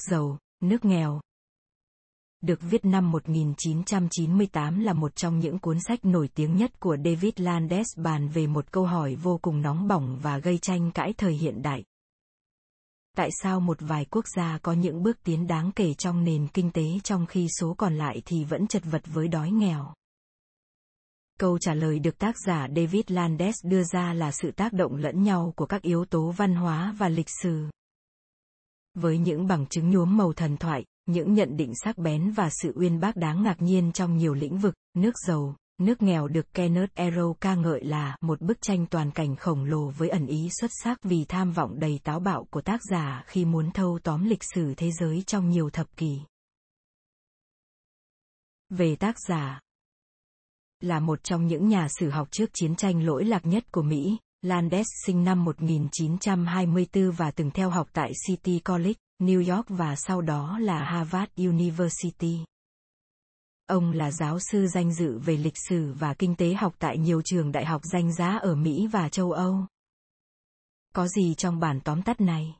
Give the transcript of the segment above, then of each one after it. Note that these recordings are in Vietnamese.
Nước giàu, nước nghèo. Được viết năm 1998 là một trong những cuốn sách nổi tiếng nhất của David Landes bàn về một câu hỏi vô cùng nóng bỏng và gây tranh cãi thời hiện đại. Tại sao một vài quốc gia có những bước tiến đáng kể trong nền kinh tế trong khi số còn lại thì vẫn chật vật với đói nghèo? Câu trả lời được tác giả David Landes đưa ra là sự tác động lẫn nhau của các yếu tố văn hóa và lịch sử. Với những bằng chứng nhuốm màu thần thoại, những nhận định sắc bén và sự uyên bác đáng ngạc nhiên trong nhiều lĩnh vực, nước giàu, nước nghèo được Kenneth Arrow ca ngợi là một bức tranh toàn cảnh khổng lồ với ẩn ý xuất sắc vì tham vọng đầy táo bạo của tác giả khi muốn thâu tóm lịch sử thế giới trong nhiều thập kỷ. Về tác giả Là một trong những nhà sử học trước chiến tranh lỗi lạc nhất của Mỹ, Landes sinh năm 1924 và từng theo học tại City College, New York và sau đó là Harvard University. Ông là giáo sư danh dự về lịch sử và kinh tế học tại nhiều trường đại học danh giá ở Mỹ và châu Âu. Có gì trong bản tóm tắt này?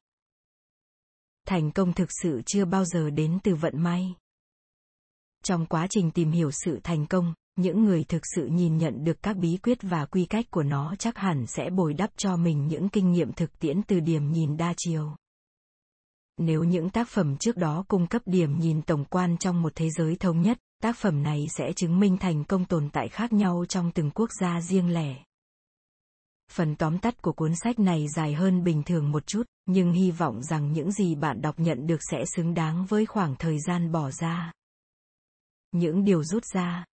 Thành công thực sự chưa bao giờ đến từ vận may. Trong quá trình tìm hiểu sự thành công, những người thực sự nhìn nhận được các bí quyết và quy cách của nó chắc hẳn sẽ bồi đắp cho mình những kinh nghiệm thực tiễn từ điểm nhìn đa chiều. Nếu những tác phẩm trước đó cung cấp điểm nhìn tổng quan trong một thế giới thống nhất, tác phẩm này sẽ chứng minh thành công tồn tại khác nhau trong từng quốc gia riêng lẻ. Phần tóm tắt của cuốn sách này dài hơn bình thường một chút, nhưng hy vọng rằng những gì bạn đọc nhận được sẽ xứng đáng với khoảng thời gian bỏ ra. Những điều rút ra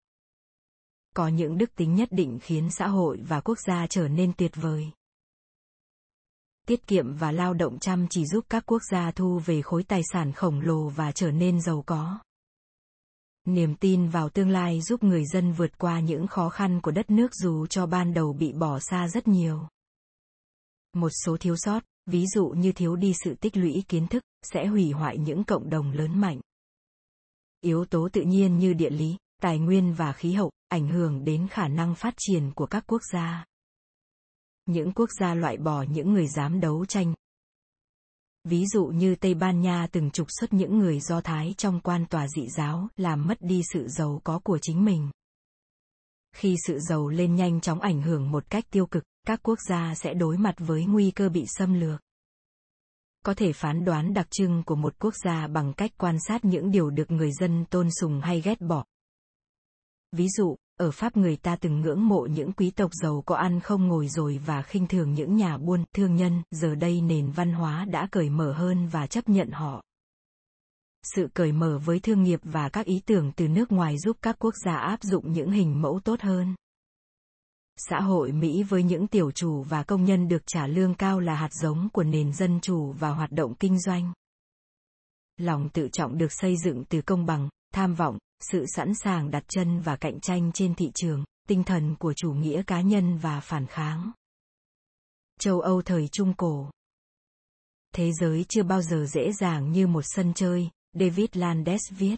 có những đức tính nhất định khiến xã hội và quốc gia trở nên tuyệt vời. Tiết kiệm và lao động chăm chỉ giúp các quốc gia thu về khối tài sản khổng lồ và trở nên giàu có. Niềm tin vào tương lai giúp người dân vượt qua những khó khăn của đất nước dù cho ban đầu bị bỏ xa rất nhiều. Một số thiếu sót, ví dụ như thiếu đi sự tích lũy kiến thức, sẽ hủy hoại những cộng đồng lớn mạnh. Yếu tố tự nhiên như địa lý tài nguyên và khí hậu, ảnh hưởng đến khả năng phát triển của các quốc gia. Những quốc gia loại bỏ những người dám đấu tranh. Ví dụ như tây ban nha từng trục xuất những người do thái trong quan tòa dị giáo, làm mất đi sự giàu có của chính mình. Khi sự giàu lên nhanh chóng ảnh hưởng một cách tiêu cực, các quốc gia sẽ đối mặt với nguy cơ bị xâm lược. Có thể phán đoán đặc trưng của một quốc gia bằng cách quan sát những điều được người dân tôn sùng hay ghét bỏ ví dụ ở Pháp người ta từng ngưỡng mộ những quý tộc giàu có ăn không ngồi rồi và khinh thường những nhà buôn, thương nhân, giờ đây nền văn hóa đã cởi mở hơn và chấp nhận họ. Sự cởi mở với thương nghiệp và các ý tưởng từ nước ngoài giúp các quốc gia áp dụng những hình mẫu tốt hơn. Xã hội Mỹ với những tiểu chủ và công nhân được trả lương cao là hạt giống của nền dân chủ và hoạt động kinh doanh. Lòng tự trọng được xây dựng từ công bằng, tham vọng, sự sẵn sàng đặt chân và cạnh tranh trên thị trường, tinh thần của chủ nghĩa cá nhân và phản kháng. Châu Âu thời Trung Cổ Thế giới chưa bao giờ dễ dàng như một sân chơi, David Landes viết.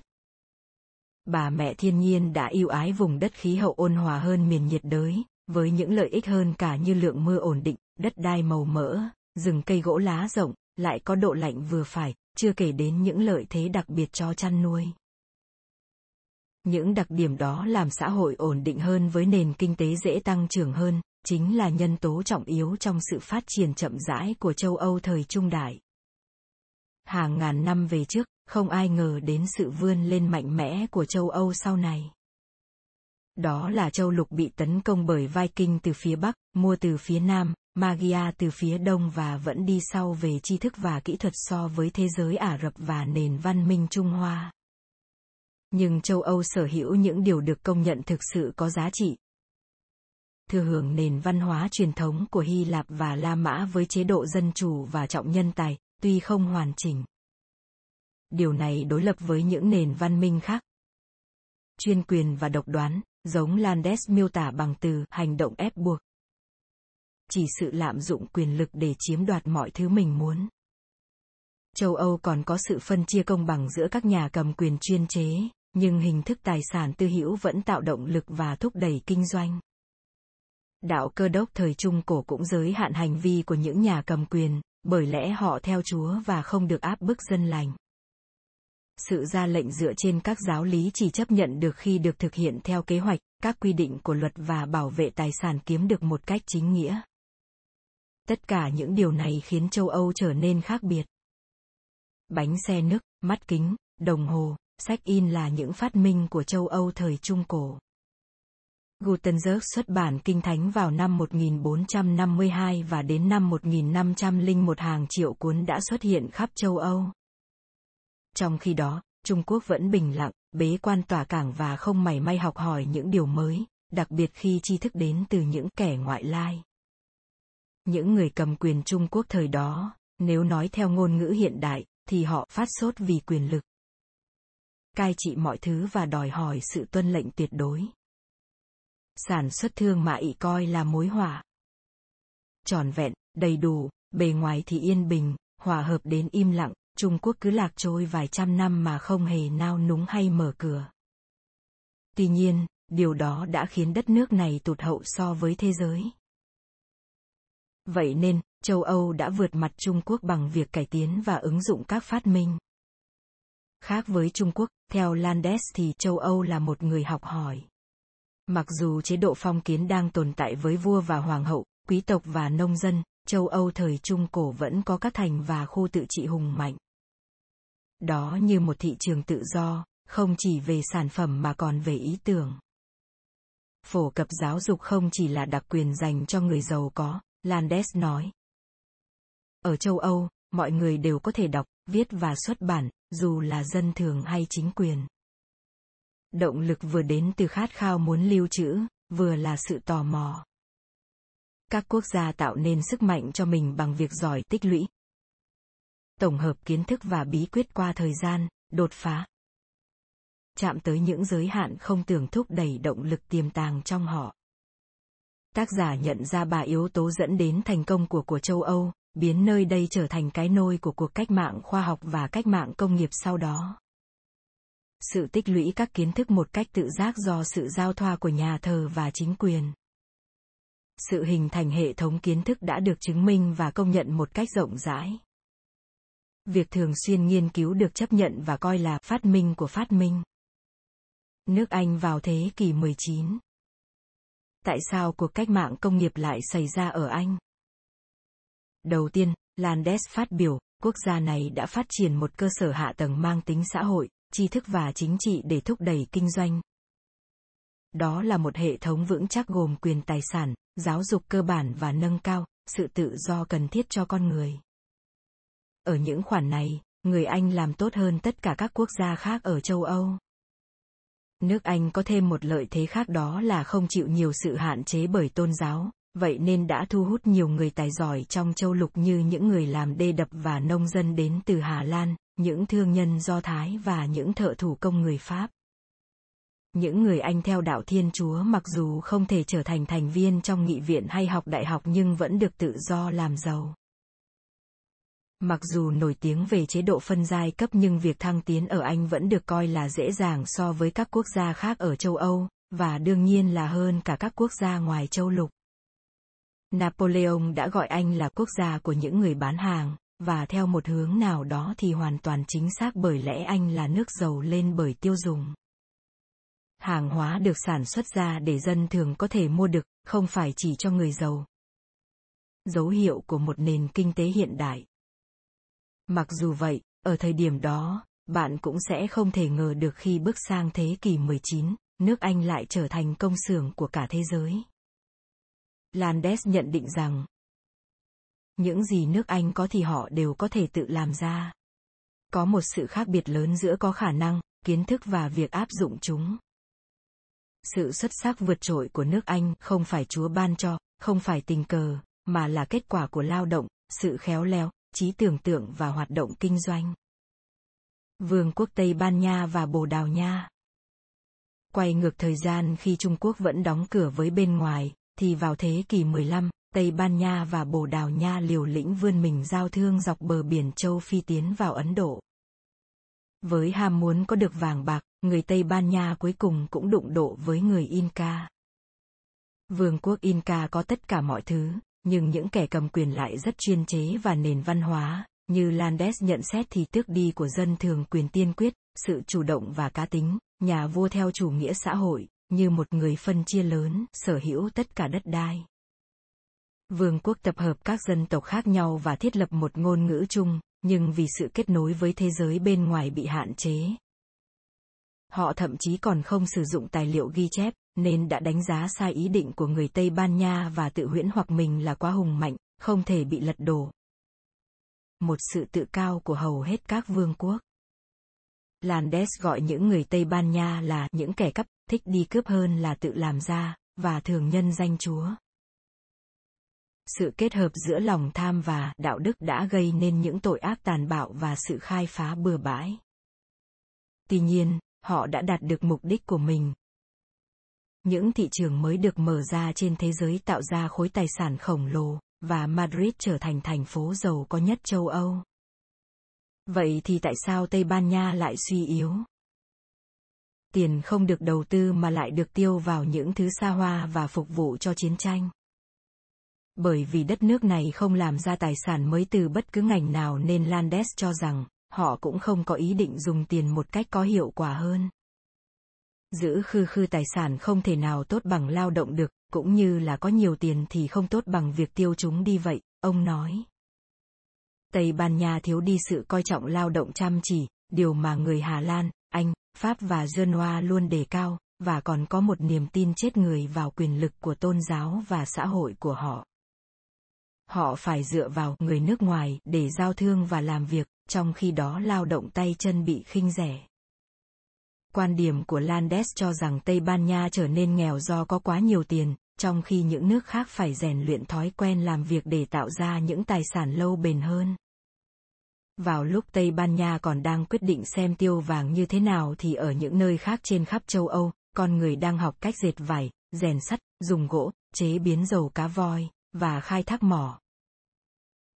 Bà mẹ thiên nhiên đã yêu ái vùng đất khí hậu ôn hòa hơn miền nhiệt đới, với những lợi ích hơn cả như lượng mưa ổn định, đất đai màu mỡ, rừng cây gỗ lá rộng, lại có độ lạnh vừa phải, chưa kể đến những lợi thế đặc biệt cho chăn nuôi. Những đặc điểm đó làm xã hội ổn định hơn với nền kinh tế dễ tăng trưởng hơn, chính là nhân tố trọng yếu trong sự phát triển chậm rãi của châu Âu thời trung đại. Hàng ngàn năm về trước, không ai ngờ đến sự vươn lên mạnh mẽ của châu Âu sau này. Đó là châu lục bị tấn công bởi Viking từ phía Bắc, mua từ phía Nam, Magia từ phía Đông và vẫn đi sau về tri thức và kỹ thuật so với thế giới Ả Rập và nền văn minh Trung Hoa nhưng châu Âu sở hữu những điều được công nhận thực sự có giá trị. Thừa hưởng nền văn hóa truyền thống của Hy Lạp và La Mã với chế độ dân chủ và trọng nhân tài, tuy không hoàn chỉnh. Điều này đối lập với những nền văn minh khác. Chuyên quyền và độc đoán, giống Landes miêu tả bằng từ hành động ép buộc. Chỉ sự lạm dụng quyền lực để chiếm đoạt mọi thứ mình muốn châu Âu còn có sự phân chia công bằng giữa các nhà cầm quyền chuyên chế, nhưng hình thức tài sản tư hữu vẫn tạo động lực và thúc đẩy kinh doanh. Đạo cơ đốc thời Trung cổ cũng giới hạn hành vi của những nhà cầm quyền, bởi lẽ họ theo Chúa và không được áp bức dân lành. Sự ra lệnh dựa trên các giáo lý chỉ chấp nhận được khi được thực hiện theo kế hoạch, các quy định của luật và bảo vệ tài sản kiếm được một cách chính nghĩa. Tất cả những điều này khiến châu Âu trở nên khác biệt. Bánh xe nước, mắt kính, đồng hồ, sách in là những phát minh của châu Âu thời Trung Cổ. Gutenberg xuất bản Kinh Thánh vào năm 1452 và đến năm 1501 hàng triệu cuốn đã xuất hiện khắp châu Âu. Trong khi đó, Trung Quốc vẫn bình lặng, bế quan tỏa cảng và không mảy may học hỏi những điều mới, đặc biệt khi tri thức đến từ những kẻ ngoại lai. Những người cầm quyền Trung Quốc thời đó, nếu nói theo ngôn ngữ hiện đại, thì họ phát sốt vì quyền lực. Cai trị mọi thứ và đòi hỏi sự tuân lệnh tuyệt đối. Sản xuất thương mại coi là mối họa. Tròn vẹn, đầy đủ, bề ngoài thì yên bình, hòa hợp đến im lặng, Trung Quốc cứ lạc trôi vài trăm năm mà không hề nao núng hay mở cửa. Tuy nhiên, điều đó đã khiến đất nước này tụt hậu so với thế giới. Vậy nên, châu Âu đã vượt mặt Trung Quốc bằng việc cải tiến và ứng dụng các phát minh. Khác với Trung Quốc, theo Landes thì châu Âu là một người học hỏi. Mặc dù chế độ phong kiến đang tồn tại với vua và hoàng hậu, quý tộc và nông dân, châu Âu thời Trung Cổ vẫn có các thành và khu tự trị hùng mạnh. Đó như một thị trường tự do, không chỉ về sản phẩm mà còn về ý tưởng. Phổ cập giáo dục không chỉ là đặc quyền dành cho người giàu có, Landes nói. Ở châu Âu, mọi người đều có thể đọc, viết và xuất bản, dù là dân thường hay chính quyền. Động lực vừa đến từ khát khao muốn lưu trữ, vừa là sự tò mò. Các quốc gia tạo nên sức mạnh cho mình bằng việc giỏi tích lũy, tổng hợp kiến thức và bí quyết qua thời gian, đột phá. Chạm tới những giới hạn không tưởng thúc đẩy động lực tiềm tàng trong họ. Tác giả nhận ra ba yếu tố dẫn đến thành công của của châu Âu, biến nơi đây trở thành cái nôi của cuộc cách mạng khoa học và cách mạng công nghiệp sau đó. Sự tích lũy các kiến thức một cách tự giác do sự giao thoa của nhà thờ và chính quyền. Sự hình thành hệ thống kiến thức đã được chứng minh và công nhận một cách rộng rãi việc thường xuyên nghiên cứu được chấp nhận và coi là phát minh của phát minh. Nước Anh vào thế kỷ 19 Tại sao cuộc cách mạng công nghiệp lại xảy ra ở Anh? Đầu tiên, Landes phát biểu, quốc gia này đã phát triển một cơ sở hạ tầng mang tính xã hội, tri thức và chính trị để thúc đẩy kinh doanh. Đó là một hệ thống vững chắc gồm quyền tài sản, giáo dục cơ bản và nâng cao sự tự do cần thiết cho con người. Ở những khoản này, người Anh làm tốt hơn tất cả các quốc gia khác ở châu Âu. Nước Anh có thêm một lợi thế khác đó là không chịu nhiều sự hạn chế bởi tôn giáo, vậy nên đã thu hút nhiều người tài giỏi trong châu lục như những người làm đê đập và nông dân đến từ Hà Lan, những thương nhân Do Thái và những thợ thủ công người Pháp. Những người Anh theo đạo Thiên Chúa mặc dù không thể trở thành thành viên trong nghị viện hay học đại học nhưng vẫn được tự do làm giàu. Mặc dù nổi tiếng về chế độ phân giai cấp nhưng việc thăng tiến ở Anh vẫn được coi là dễ dàng so với các quốc gia khác ở châu Âu, và đương nhiên là hơn cả các quốc gia ngoài châu lục. Napoleon đã gọi Anh là quốc gia của những người bán hàng, và theo một hướng nào đó thì hoàn toàn chính xác bởi lẽ Anh là nước giàu lên bởi tiêu dùng. Hàng hóa được sản xuất ra để dân thường có thể mua được, không phải chỉ cho người giàu. Dấu hiệu của một nền kinh tế hiện đại. Mặc dù vậy, ở thời điểm đó, bạn cũng sẽ không thể ngờ được khi bước sang thế kỷ 19, nước Anh lại trở thành công xưởng của cả thế giới. Landes nhận định rằng, những gì nước Anh có thì họ đều có thể tự làm ra. Có một sự khác biệt lớn giữa có khả năng, kiến thức và việc áp dụng chúng. Sự xuất sắc vượt trội của nước Anh không phải Chúa ban cho, không phải tình cờ, mà là kết quả của lao động, sự khéo léo, trí tưởng tượng và hoạt động kinh doanh. Vương quốc Tây Ban Nha và Bồ Đào Nha Quay ngược thời gian khi Trung Quốc vẫn đóng cửa với bên ngoài, thì vào thế kỷ 15, Tây Ban Nha và Bồ Đào Nha liều lĩnh vươn mình giao thương dọc bờ biển châu Phi tiến vào Ấn Độ. Với ham muốn có được vàng bạc, người Tây Ban Nha cuối cùng cũng đụng độ với người Inca. Vương quốc Inca có tất cả mọi thứ, nhưng những kẻ cầm quyền lại rất chuyên chế và nền văn hóa, như Landes nhận xét thì tước đi của dân thường quyền tiên quyết, sự chủ động và cá tính, nhà vua theo chủ nghĩa xã hội, như một người phân chia lớn, sở hữu tất cả đất đai. Vương quốc tập hợp các dân tộc khác nhau và thiết lập một ngôn ngữ chung, nhưng vì sự kết nối với thế giới bên ngoài bị hạn chế. Họ thậm chí còn không sử dụng tài liệu ghi chép, nên đã đánh giá sai ý định của người Tây Ban Nha và tự huyễn hoặc mình là quá hùng mạnh, không thể bị lật đổ. Một sự tự cao của hầu hết các vương quốc. Landes gọi những người Tây Ban Nha là những kẻ cắp, thích đi cướp hơn là tự làm ra, và thường nhân danh chúa. Sự kết hợp giữa lòng tham và đạo đức đã gây nên những tội ác tàn bạo và sự khai phá bừa bãi. Tuy nhiên, họ đã đạt được mục đích của mình. Những thị trường mới được mở ra trên thế giới tạo ra khối tài sản khổng lồ, và Madrid trở thành thành phố giàu có nhất châu Âu. Vậy thì tại sao Tây Ban Nha lại suy yếu? Tiền không được đầu tư mà lại được tiêu vào những thứ xa hoa và phục vụ cho chiến tranh. Bởi vì đất nước này không làm ra tài sản mới từ bất cứ ngành nào nên Landes cho rằng, họ cũng không có ý định dùng tiền một cách có hiệu quả hơn. Giữ khư khư tài sản không thể nào tốt bằng lao động được, cũng như là có nhiều tiền thì không tốt bằng việc tiêu chúng đi vậy, ông nói. Tây Ban Nha thiếu đi sự coi trọng lao động chăm chỉ, điều mà người Hà Lan, Pháp và Genoa luôn đề cao, và còn có một niềm tin chết người vào quyền lực của tôn giáo và xã hội của họ. Họ phải dựa vào người nước ngoài để giao thương và làm việc, trong khi đó lao động tay chân bị khinh rẻ. Quan điểm của Landes cho rằng Tây Ban Nha trở nên nghèo do có quá nhiều tiền, trong khi những nước khác phải rèn luyện thói quen làm việc để tạo ra những tài sản lâu bền hơn. Vào lúc Tây Ban Nha còn đang quyết định xem tiêu vàng như thế nào thì ở những nơi khác trên khắp châu Âu, con người đang học cách dệt vải, rèn sắt, dùng gỗ, chế biến dầu cá voi, và khai thác mỏ.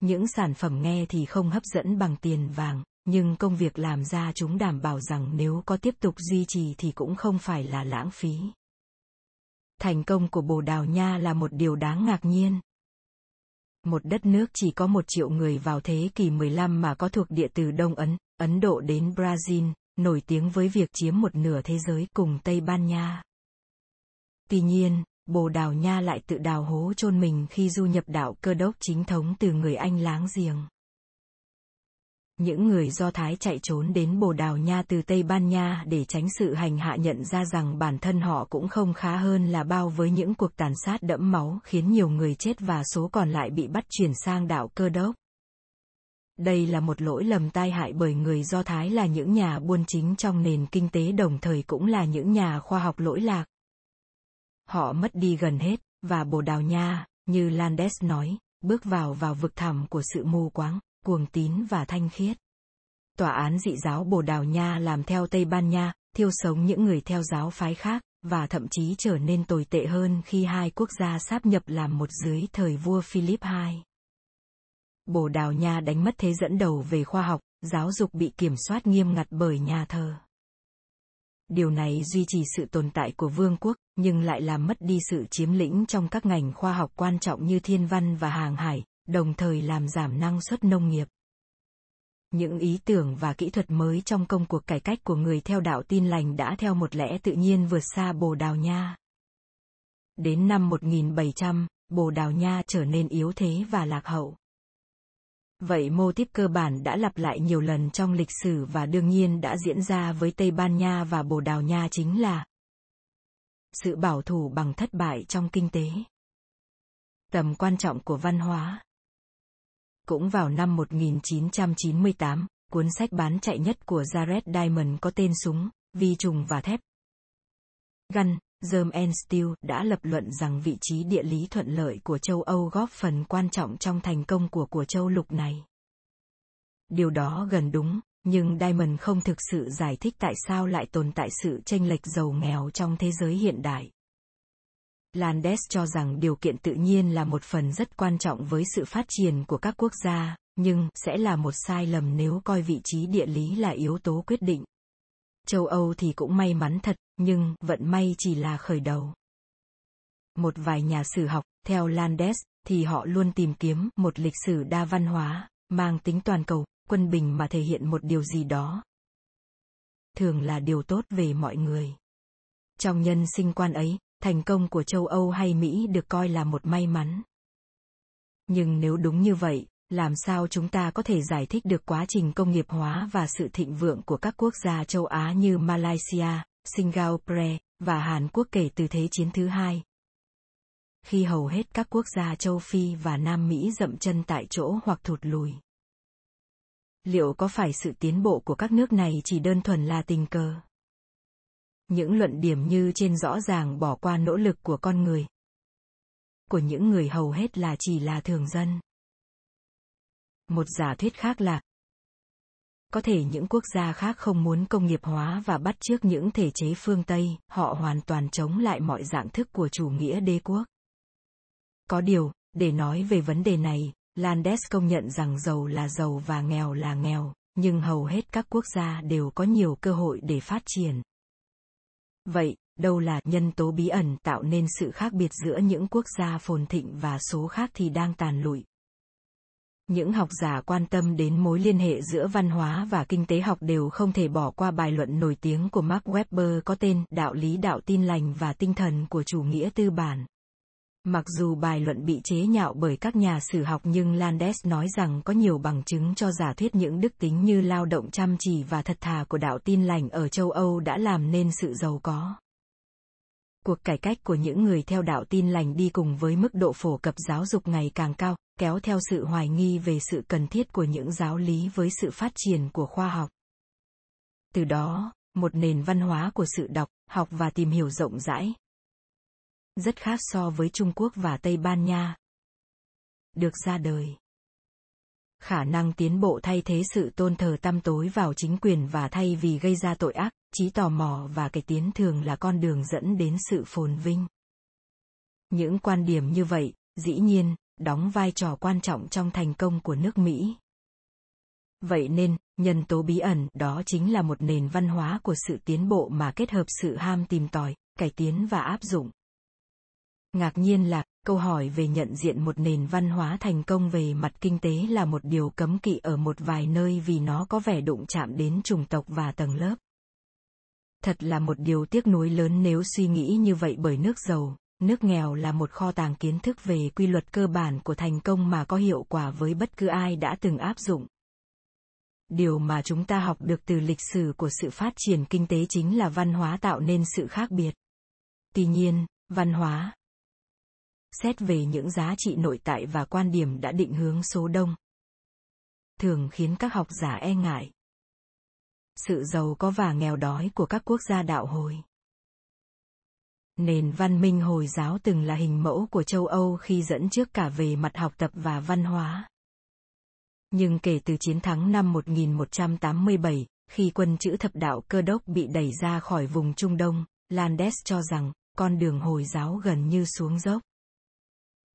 Những sản phẩm nghe thì không hấp dẫn bằng tiền vàng, nhưng công việc làm ra chúng đảm bảo rằng nếu có tiếp tục duy trì thì cũng không phải là lãng phí. Thành công của Bồ Đào Nha là một điều đáng ngạc nhiên. Một đất nước chỉ có một triệu người vào thế kỷ 15 mà có thuộc địa từ Đông Ấn, Ấn Độ đến Brazil, nổi tiếng với việc chiếm một nửa thế giới cùng Tây Ban Nha. Tuy nhiên, Bồ Đào Nha lại tự đào hố chôn mình khi du nhập đạo cơ đốc chính thống từ người Anh láng giềng. Những người Do Thái chạy trốn đến Bồ Đào Nha từ Tây Ban Nha để tránh sự hành hạ nhận ra rằng bản thân họ cũng không khá hơn là bao với những cuộc tàn sát đẫm máu khiến nhiều người chết và số còn lại bị bắt chuyển sang đạo cơ đốc. Đây là một lỗi lầm tai hại bởi người Do Thái là những nhà buôn chính trong nền kinh tế đồng thời cũng là những nhà khoa học lỗi lạc. Họ mất đi gần hết, và Bồ Đào Nha, như Landes nói, bước vào vào vực thẳm của sự mù quáng, cuồng tín và thanh khiết. Tòa án dị giáo Bồ Đào Nha làm theo Tây Ban Nha, thiêu sống những người theo giáo phái khác, và thậm chí trở nên tồi tệ hơn khi hai quốc gia sáp nhập làm một dưới thời vua Philip II. Bồ Đào Nha đánh mất thế dẫn đầu về khoa học, giáo dục bị kiểm soát nghiêm ngặt bởi nhà thờ. Điều này duy trì sự tồn tại của vương quốc, nhưng lại làm mất đi sự chiếm lĩnh trong các ngành khoa học quan trọng như thiên văn và hàng hải, đồng thời làm giảm năng suất nông nghiệp. Những ý tưởng và kỹ thuật mới trong công cuộc cải cách của người theo đạo tin lành đã theo một lẽ tự nhiên vượt xa Bồ Đào Nha. Đến năm 1700, Bồ Đào Nha trở nên yếu thế và lạc hậu. Vậy mô típ cơ bản đã lặp lại nhiều lần trong lịch sử và đương nhiên đã diễn ra với Tây Ban Nha và Bồ Đào Nha chính là sự bảo thủ bằng thất bại trong kinh tế. Tầm quan trọng của văn hóa cũng vào năm 1998, cuốn sách bán chạy nhất của Jared Diamond có tên Súng, Vi trùng và thép. Gun, Germ and Steel đã lập luận rằng vị trí địa lý thuận lợi của châu Âu góp phần quan trọng trong thành công của của châu lục này. Điều đó gần đúng, nhưng Diamond không thực sự giải thích tại sao lại tồn tại sự chênh lệch giàu nghèo trong thế giới hiện đại. Landes cho rằng điều kiện tự nhiên là một phần rất quan trọng với sự phát triển của các quốc gia, nhưng sẽ là một sai lầm nếu coi vị trí địa lý là yếu tố quyết định. Châu Âu thì cũng may mắn thật, nhưng vận may chỉ là khởi đầu. Một vài nhà sử học, theo Landes, thì họ luôn tìm kiếm một lịch sử đa văn hóa, mang tính toàn cầu, quân bình mà thể hiện một điều gì đó. thường là điều tốt về mọi người. Trong nhân sinh quan ấy, thành công của châu Âu hay Mỹ được coi là một may mắn. Nhưng nếu đúng như vậy, làm sao chúng ta có thể giải thích được quá trình công nghiệp hóa và sự thịnh vượng của các quốc gia châu Á như Malaysia, Singapore và Hàn Quốc kể từ Thế chiến thứ hai? Khi hầu hết các quốc gia châu Phi và Nam Mỹ dậm chân tại chỗ hoặc thụt lùi. Liệu có phải sự tiến bộ của các nước này chỉ đơn thuần là tình cờ? Những luận điểm như trên rõ ràng bỏ qua nỗ lực của con người. Của những người hầu hết là chỉ là thường dân. Một giả thuyết khác là có thể những quốc gia khác không muốn công nghiệp hóa và bắt chước những thể chế phương Tây, họ hoàn toàn chống lại mọi dạng thức của chủ nghĩa đế quốc. Có điều, để nói về vấn đề này, Landes công nhận rằng giàu là giàu và nghèo là nghèo, nhưng hầu hết các quốc gia đều có nhiều cơ hội để phát triển. Vậy, đâu là nhân tố bí ẩn tạo nên sự khác biệt giữa những quốc gia phồn thịnh và số khác thì đang tàn lụi? Những học giả quan tâm đến mối liên hệ giữa văn hóa và kinh tế học đều không thể bỏ qua bài luận nổi tiếng của Mark Webber có tên Đạo lý đạo tin lành và tinh thần của chủ nghĩa tư bản. Mặc dù bài luận bị chế nhạo bởi các nhà sử học nhưng Landes nói rằng có nhiều bằng chứng cho giả thuyết những đức tính như lao động chăm chỉ và thật thà của đạo tin lành ở châu Âu đã làm nên sự giàu có. Cuộc cải cách của những người theo đạo tin lành đi cùng với mức độ phổ cập giáo dục ngày càng cao, kéo theo sự hoài nghi về sự cần thiết của những giáo lý với sự phát triển của khoa học. Từ đó, một nền văn hóa của sự đọc, học và tìm hiểu rộng rãi, rất khác so với Trung Quốc và Tây Ban Nha. Được ra đời. Khả năng tiến bộ thay thế sự tôn thờ tăm tối vào chính quyền và thay vì gây ra tội ác, trí tò mò và cải tiến thường là con đường dẫn đến sự phồn vinh. Những quan điểm như vậy, dĩ nhiên, đóng vai trò quan trọng trong thành công của nước Mỹ. Vậy nên, nhân tố bí ẩn đó chính là một nền văn hóa của sự tiến bộ mà kết hợp sự ham tìm tòi, cải tiến và áp dụng. Ngạc nhiên là, câu hỏi về nhận diện một nền văn hóa thành công về mặt kinh tế là một điều cấm kỵ ở một vài nơi vì nó có vẻ đụng chạm đến chủng tộc và tầng lớp. Thật là một điều tiếc nuối lớn nếu suy nghĩ như vậy bởi nước giàu, nước nghèo là một kho tàng kiến thức về quy luật cơ bản của thành công mà có hiệu quả với bất cứ ai đã từng áp dụng. Điều mà chúng ta học được từ lịch sử của sự phát triển kinh tế chính là văn hóa tạo nên sự khác biệt. Tuy nhiên, văn hóa, xét về những giá trị nội tại và quan điểm đã định hướng số đông. Thường khiến các học giả e ngại. Sự giàu có và nghèo đói của các quốc gia đạo hồi. Nền văn minh hồi giáo từng là hình mẫu của châu âu khi dẫn trước cả về mặt học tập và văn hóa. Nhưng kể từ chiến thắng năm 1187, khi quân chữ thập đạo cơ đốc bị đẩy ra khỏi vùng Trung Đông, Landes cho rằng, con đường Hồi giáo gần như xuống dốc.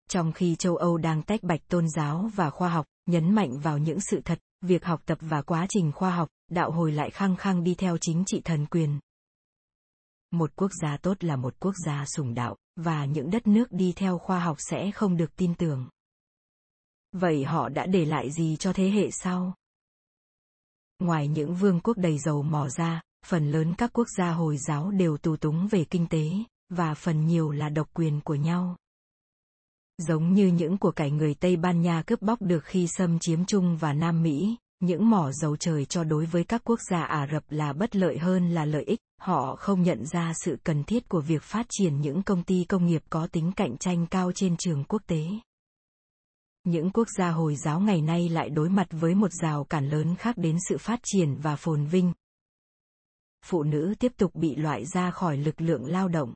Trong khi châu Âu đang tách bạch tôn giáo và khoa học, nhấn mạnh vào những sự thật, việc học tập và quá trình khoa học, đạo hồi lại khăng khăng đi theo chính trị thần quyền. Một quốc gia tốt là một quốc gia sùng đạo, và những đất nước đi theo khoa học sẽ không được tin tưởng. Vậy họ đã để lại gì cho thế hệ sau? Ngoài những vương quốc đầy dầu mỏ ra, phần lớn các quốc gia Hồi giáo đều tù túng về kinh tế, và phần nhiều là độc quyền của nhau. Giống như những của cải người Tây Ban Nha cướp bóc được khi xâm chiếm Trung và Nam Mỹ, những mỏ dầu trời cho đối với các quốc gia Ả Rập là bất lợi hơn là lợi ích, họ không nhận ra sự cần thiết của việc phát triển những công ty công nghiệp có tính cạnh tranh cao trên trường quốc tế. Những quốc gia Hồi giáo ngày nay lại đối mặt với một rào cản lớn khác đến sự phát triển và phồn vinh. Phụ nữ tiếp tục bị loại ra khỏi lực lượng lao động.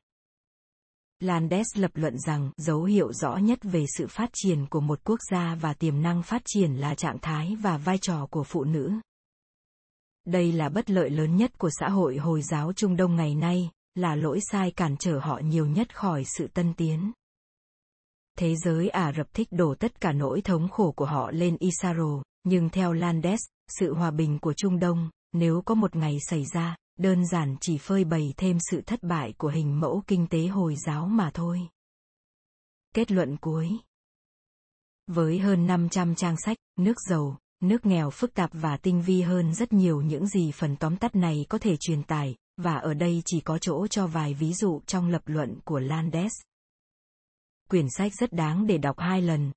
Landes lập luận rằng dấu hiệu rõ nhất về sự phát triển của một quốc gia và tiềm năng phát triển là trạng thái và vai trò của phụ nữ. Đây là bất lợi lớn nhất của xã hội Hồi giáo Trung Đông ngày nay, là lỗi sai cản trở họ nhiều nhất khỏi sự tân tiến. Thế giới Ả Rập thích đổ tất cả nỗi thống khổ của họ lên Isaro, nhưng theo Landes, sự hòa bình của Trung Đông, nếu có một ngày xảy ra, đơn giản chỉ phơi bày thêm sự thất bại của hình mẫu kinh tế Hồi giáo mà thôi. Kết luận cuối Với hơn 500 trang sách, nước giàu, nước nghèo phức tạp và tinh vi hơn rất nhiều những gì phần tóm tắt này có thể truyền tải, và ở đây chỉ có chỗ cho vài ví dụ trong lập luận của Landes. Quyển sách rất đáng để đọc hai lần.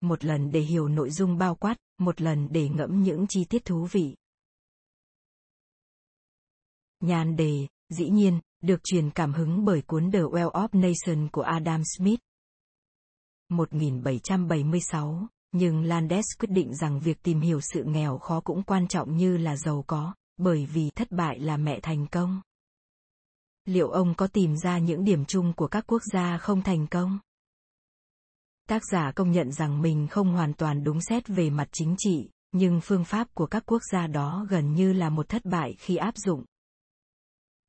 Một lần để hiểu nội dung bao quát, một lần để ngẫm những chi tiết thú vị. Nhan đề, dĩ nhiên, được truyền cảm hứng bởi cuốn The Well of Nation của Adam Smith. 1776, nhưng Landes quyết định rằng việc tìm hiểu sự nghèo khó cũng quan trọng như là giàu có, bởi vì thất bại là mẹ thành công. Liệu ông có tìm ra những điểm chung của các quốc gia không thành công? Tác giả công nhận rằng mình không hoàn toàn đúng xét về mặt chính trị, nhưng phương pháp của các quốc gia đó gần như là một thất bại khi áp dụng.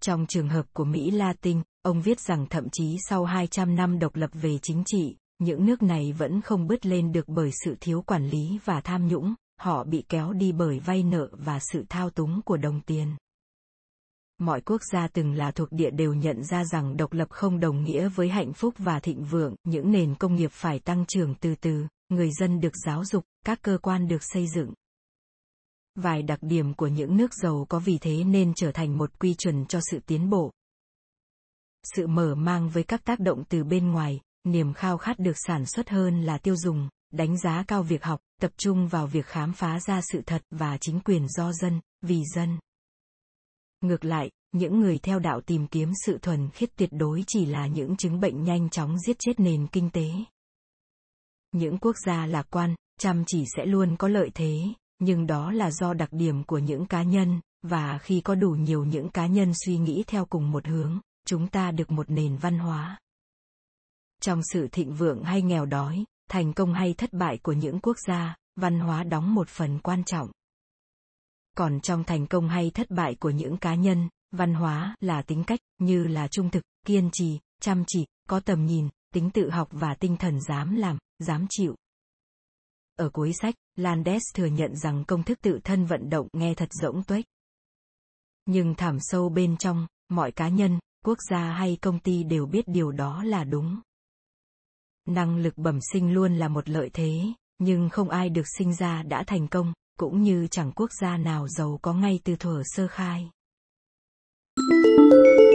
Trong trường hợp của Mỹ Latin, ông viết rằng thậm chí sau 200 năm độc lập về chính trị, những nước này vẫn không bứt lên được bởi sự thiếu quản lý và tham nhũng, họ bị kéo đi bởi vay nợ và sự thao túng của đồng tiền. Mọi quốc gia từng là thuộc địa đều nhận ra rằng độc lập không đồng nghĩa với hạnh phúc và thịnh vượng, những nền công nghiệp phải tăng trưởng từ từ, người dân được giáo dục, các cơ quan được xây dựng. Vài đặc điểm của những nước giàu có vì thế nên trở thành một quy chuẩn cho sự tiến bộ. Sự mở mang với các tác động từ bên ngoài, niềm khao khát được sản xuất hơn là tiêu dùng, đánh giá cao việc học, tập trung vào việc khám phá ra sự thật và chính quyền do dân, vì dân. Ngược lại, những người theo đạo tìm kiếm sự thuần khiết tuyệt đối chỉ là những chứng bệnh nhanh chóng giết chết nền kinh tế. Những quốc gia lạc quan, chăm chỉ sẽ luôn có lợi thế, nhưng đó là do đặc điểm của những cá nhân, và khi có đủ nhiều những cá nhân suy nghĩ theo cùng một hướng, chúng ta được một nền văn hóa. Trong sự thịnh vượng hay nghèo đói, thành công hay thất bại của những quốc gia, văn hóa đóng một phần quan trọng. Còn trong thành công hay thất bại của những cá nhân, văn hóa là tính cách, như là trung thực, kiên trì, chăm chỉ, có tầm nhìn, tính tự học và tinh thần dám làm, dám chịu. Ở cuối sách, Landes thừa nhận rằng công thức tự thân vận động nghe thật rỗng tuếch. Nhưng thảm sâu bên trong, mọi cá nhân, quốc gia hay công ty đều biết điều đó là đúng. Năng lực bẩm sinh luôn là một lợi thế, nhưng không ai được sinh ra đã thành công, cũng như chẳng quốc gia nào giàu có ngay từ thuở sơ khai. Thank you